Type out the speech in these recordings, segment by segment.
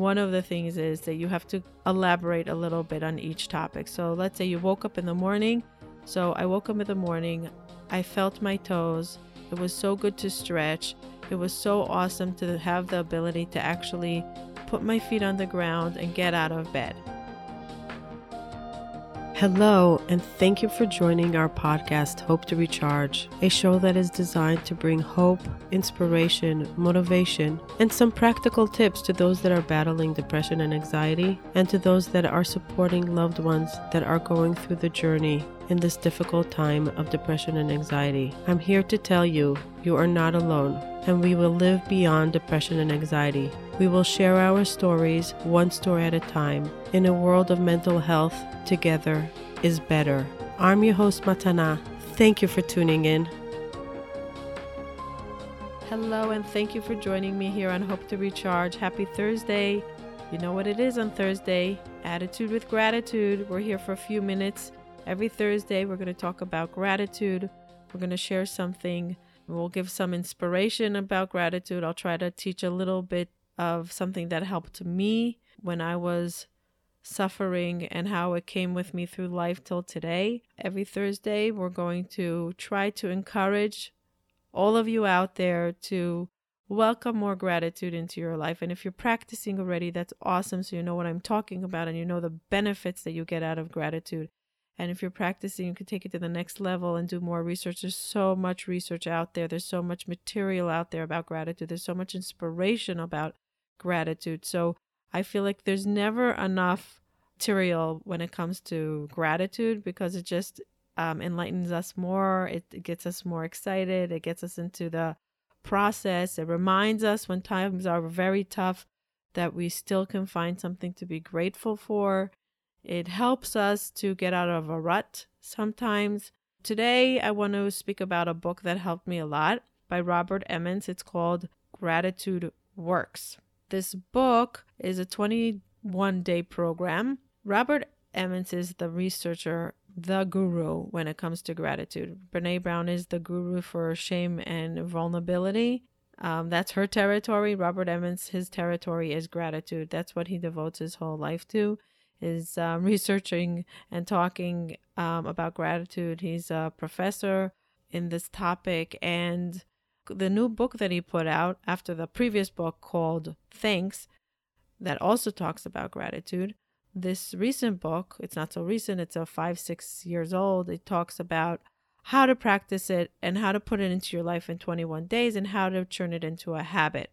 one of the things is that you have to elaborate a little bit on each topic. So let's say you woke up in the morning. So I woke up in the morning, I felt my toes. It was so good to stretch. It was so awesome to have the ability to actually put my feet on the ground and get out of bed. Hello, and thank you for joining our podcast, Hope to Recharge, a show that is designed to bring hope, inspiration, motivation, and some practical tips to those that are battling depression and anxiety, and to those that are supporting loved ones that are going through the journey in this difficult time of depression and anxiety. I'm here to tell you, you are not alone, and we will live beyond depression and anxiety. We will share our stories one story at a time. In a world of mental health, together is better. I'm your host, Matana. Thank you for tuning in. Hello, and thank you for joining me here on Hope to Recharge. Happy Thursday. You know what it is on Thursday Attitude with Gratitude. We're here for a few minutes. Every Thursday, we're going to talk about gratitude. We're going to share something. We'll give some inspiration about gratitude. I'll try to teach a little bit of something that helped me when I was suffering and how it came with me through life till today. Every Thursday, we're going to try to encourage all of you out there to welcome more gratitude into your life. And if you're practicing already, that's awesome. So you know what I'm talking about and you know the benefits that you get out of gratitude. And if you're practicing, you can take it to the next level and do more research. There's so much research out there. There's so much material out there about gratitude. There's so much inspiration about gratitude. So I feel like there's never enough material when it comes to gratitude because it just um, enlightens us more. It, it gets us more excited. It gets us into the process. It reminds us when times are very tough that we still can find something to be grateful for. It helps us to get out of a rut sometimes. Today, I want to speak about a book that helped me a lot by Robert Emmons. It's called Gratitude Works. This book is a 21 day program. Robert Emmons is the researcher, the guru when it comes to gratitude. Brene Brown is the guru for shame and vulnerability. Um, that's her territory. Robert Emmons, his territory is gratitude. That's what he devotes his whole life to, is um, researching and talking um, about gratitude. He's a professor in this topic, and the new book that he put out after the previous book called Thanks, that also talks about gratitude. This recent book, it's not so recent, it's a five, six years old. It talks about how to practice it and how to put it into your life in 21 days and how to turn it into a habit.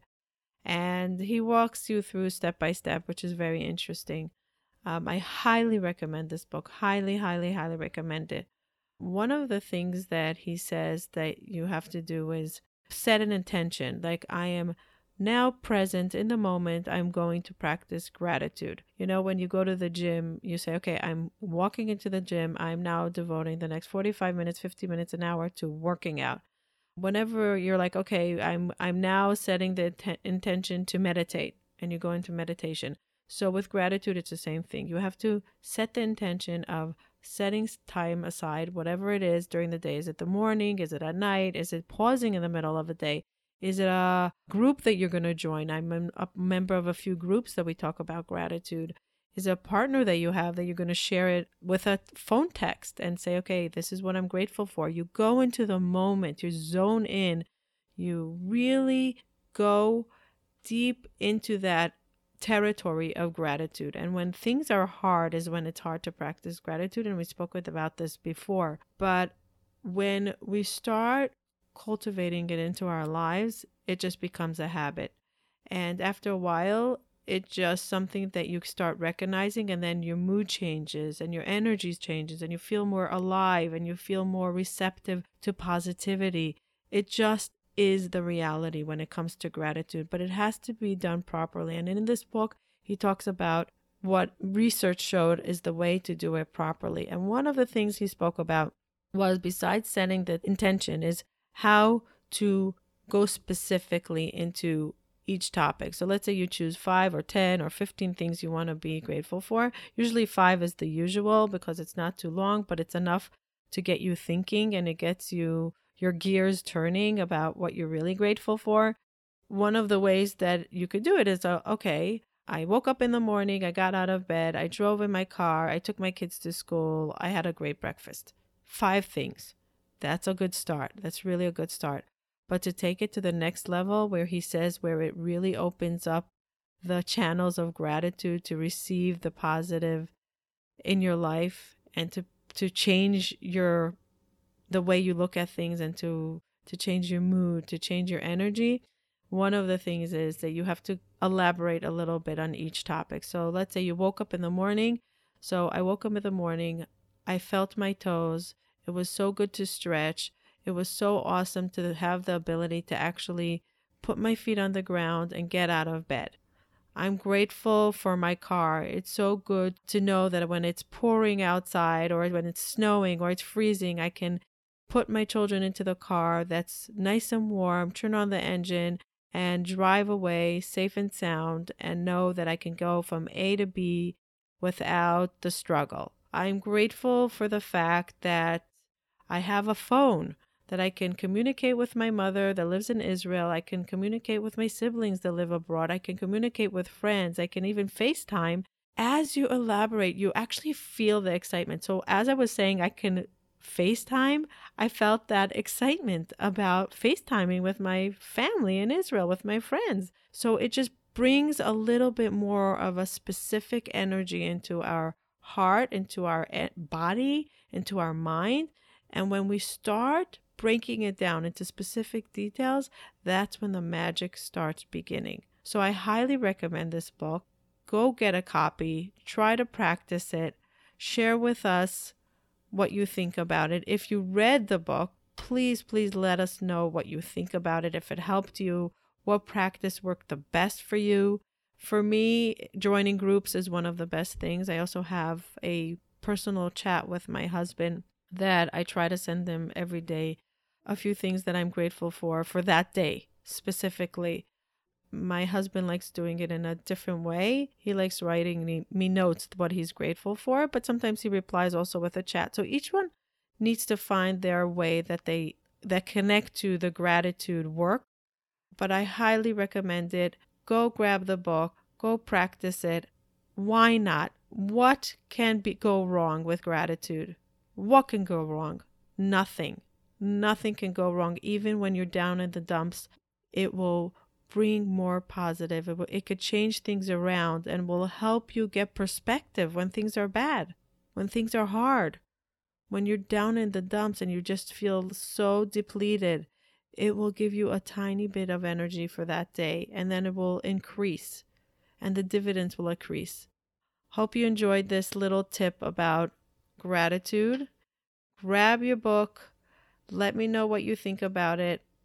And he walks you through step by step, which is very interesting. Um, I highly recommend this book. Highly, highly, highly recommend it. One of the things that he says that you have to do is set an intention. Like I am now present in the moment. I'm going to practice gratitude. You know when you go to the gym you say okay i'm walking into the gym. I'm now devoting the next 45 minutes 50 minutes an hour to working out. Whenever you're like okay i'm i'm now setting the intention to meditate and you go into meditation so with gratitude it's the same thing you have to set the intention of setting time aside, whatever it is during the day. Is it the morning? Is it at night? Is it pausing in the middle of the day? Is it a group that you're going to join? I'm a member of a few groups that we talk about gratitude. Is it a partner that you have that you're going to share it with a phone text and say, okay, this is what I'm grateful for? You go into the moment, you zone in, you really go deep into that territory of gratitude. And when things are hard is when it's hard to practice gratitude. And we spoke with about this before. But when we start cultivating it into our lives, it just becomes a habit. And after a while, it's just something that you start recognizing and then your mood changes and your energy changes and you feel more alive and you feel more receptive to positivity. It just is the reality when it comes to gratitude, but it has to be done properly. And in this book, he talks about what research showed is the way to do it properly. And one of the things he spoke about was besides setting the intention is how to go specifically into each topic. So let's say you choose 5 or 10 or 15 things you want to be grateful for. Usually 5 is the usual because it's not too long, but it's enough to get you thinking and it gets you your gears turning about what you're really grateful for. One of the ways that you could do it is uh, okay, I woke up in the morning, I got out of bed, I drove in my car, I took my kids to school, I had a great breakfast. Five things. That's a good start. That's really a good start. But to take it to the next level where he says where it really opens up the channels of gratitude to receive the positive in your life and to to change your the way you look at things and to to change your mood, to change your energy, one of the things is that you have to elaborate a little bit on each topic. So let's say you woke up in the morning. So I woke up in the morning, I felt my toes. It was so good to stretch. It was so awesome to have the ability to actually put my feet on the ground and get out of bed. I'm grateful for my car. It's so good to know that when it's pouring outside or when it's snowing or it's freezing, I can put my children into the car that's nice and warm, turn on the engine, and drive away safe and sound and know that I can go from A to B without the struggle. I'm grateful for the fact that I have a phone that I can communicate with my mother that lives in Israel. I can communicate with my siblings that live abroad. I can communicate with friends. I can even FaceTime. As you elaborate, you actually feel the excitement. So, as I was saying, I can FaceTime, I felt that excitement about FaceTiming with my family in Israel, with my friends. So it just brings a little bit more of a specific energy into our heart, into our body, into our mind. And when we start breaking it down into specific details, that's when the magic starts beginning. So I highly recommend this book. Go get a copy, try to practice it, share with us what you think about it. If you read the book, please, please let us know what you think about it. If it helped you, what practice worked the best for you. For me, joining groups is one of the best things. I also have a personal chat with my husband that I try to send him every day a few things that I'm grateful for for that day specifically my husband likes doing it in a different way. He likes writing me, notes what he's grateful for, but sometimes he replies also with a chat. So each one needs to find their way that they that connect to the gratitude work. But I highly recommend it. Go grab the book, go practice it. Why not? What can be go wrong with gratitude? What can go wrong? Nothing. Nothing can go wrong even when you're down in the dumps. It will bring more positive. It, it could change things around and will help you get perspective when things are bad, when things are hard, when you're down in the dumps and you just feel so depleted. It will give you a tiny bit of energy for that day and then it will increase and the dividends will increase. Hope you enjoyed this little tip about gratitude. Grab your book. Let me know what you think about it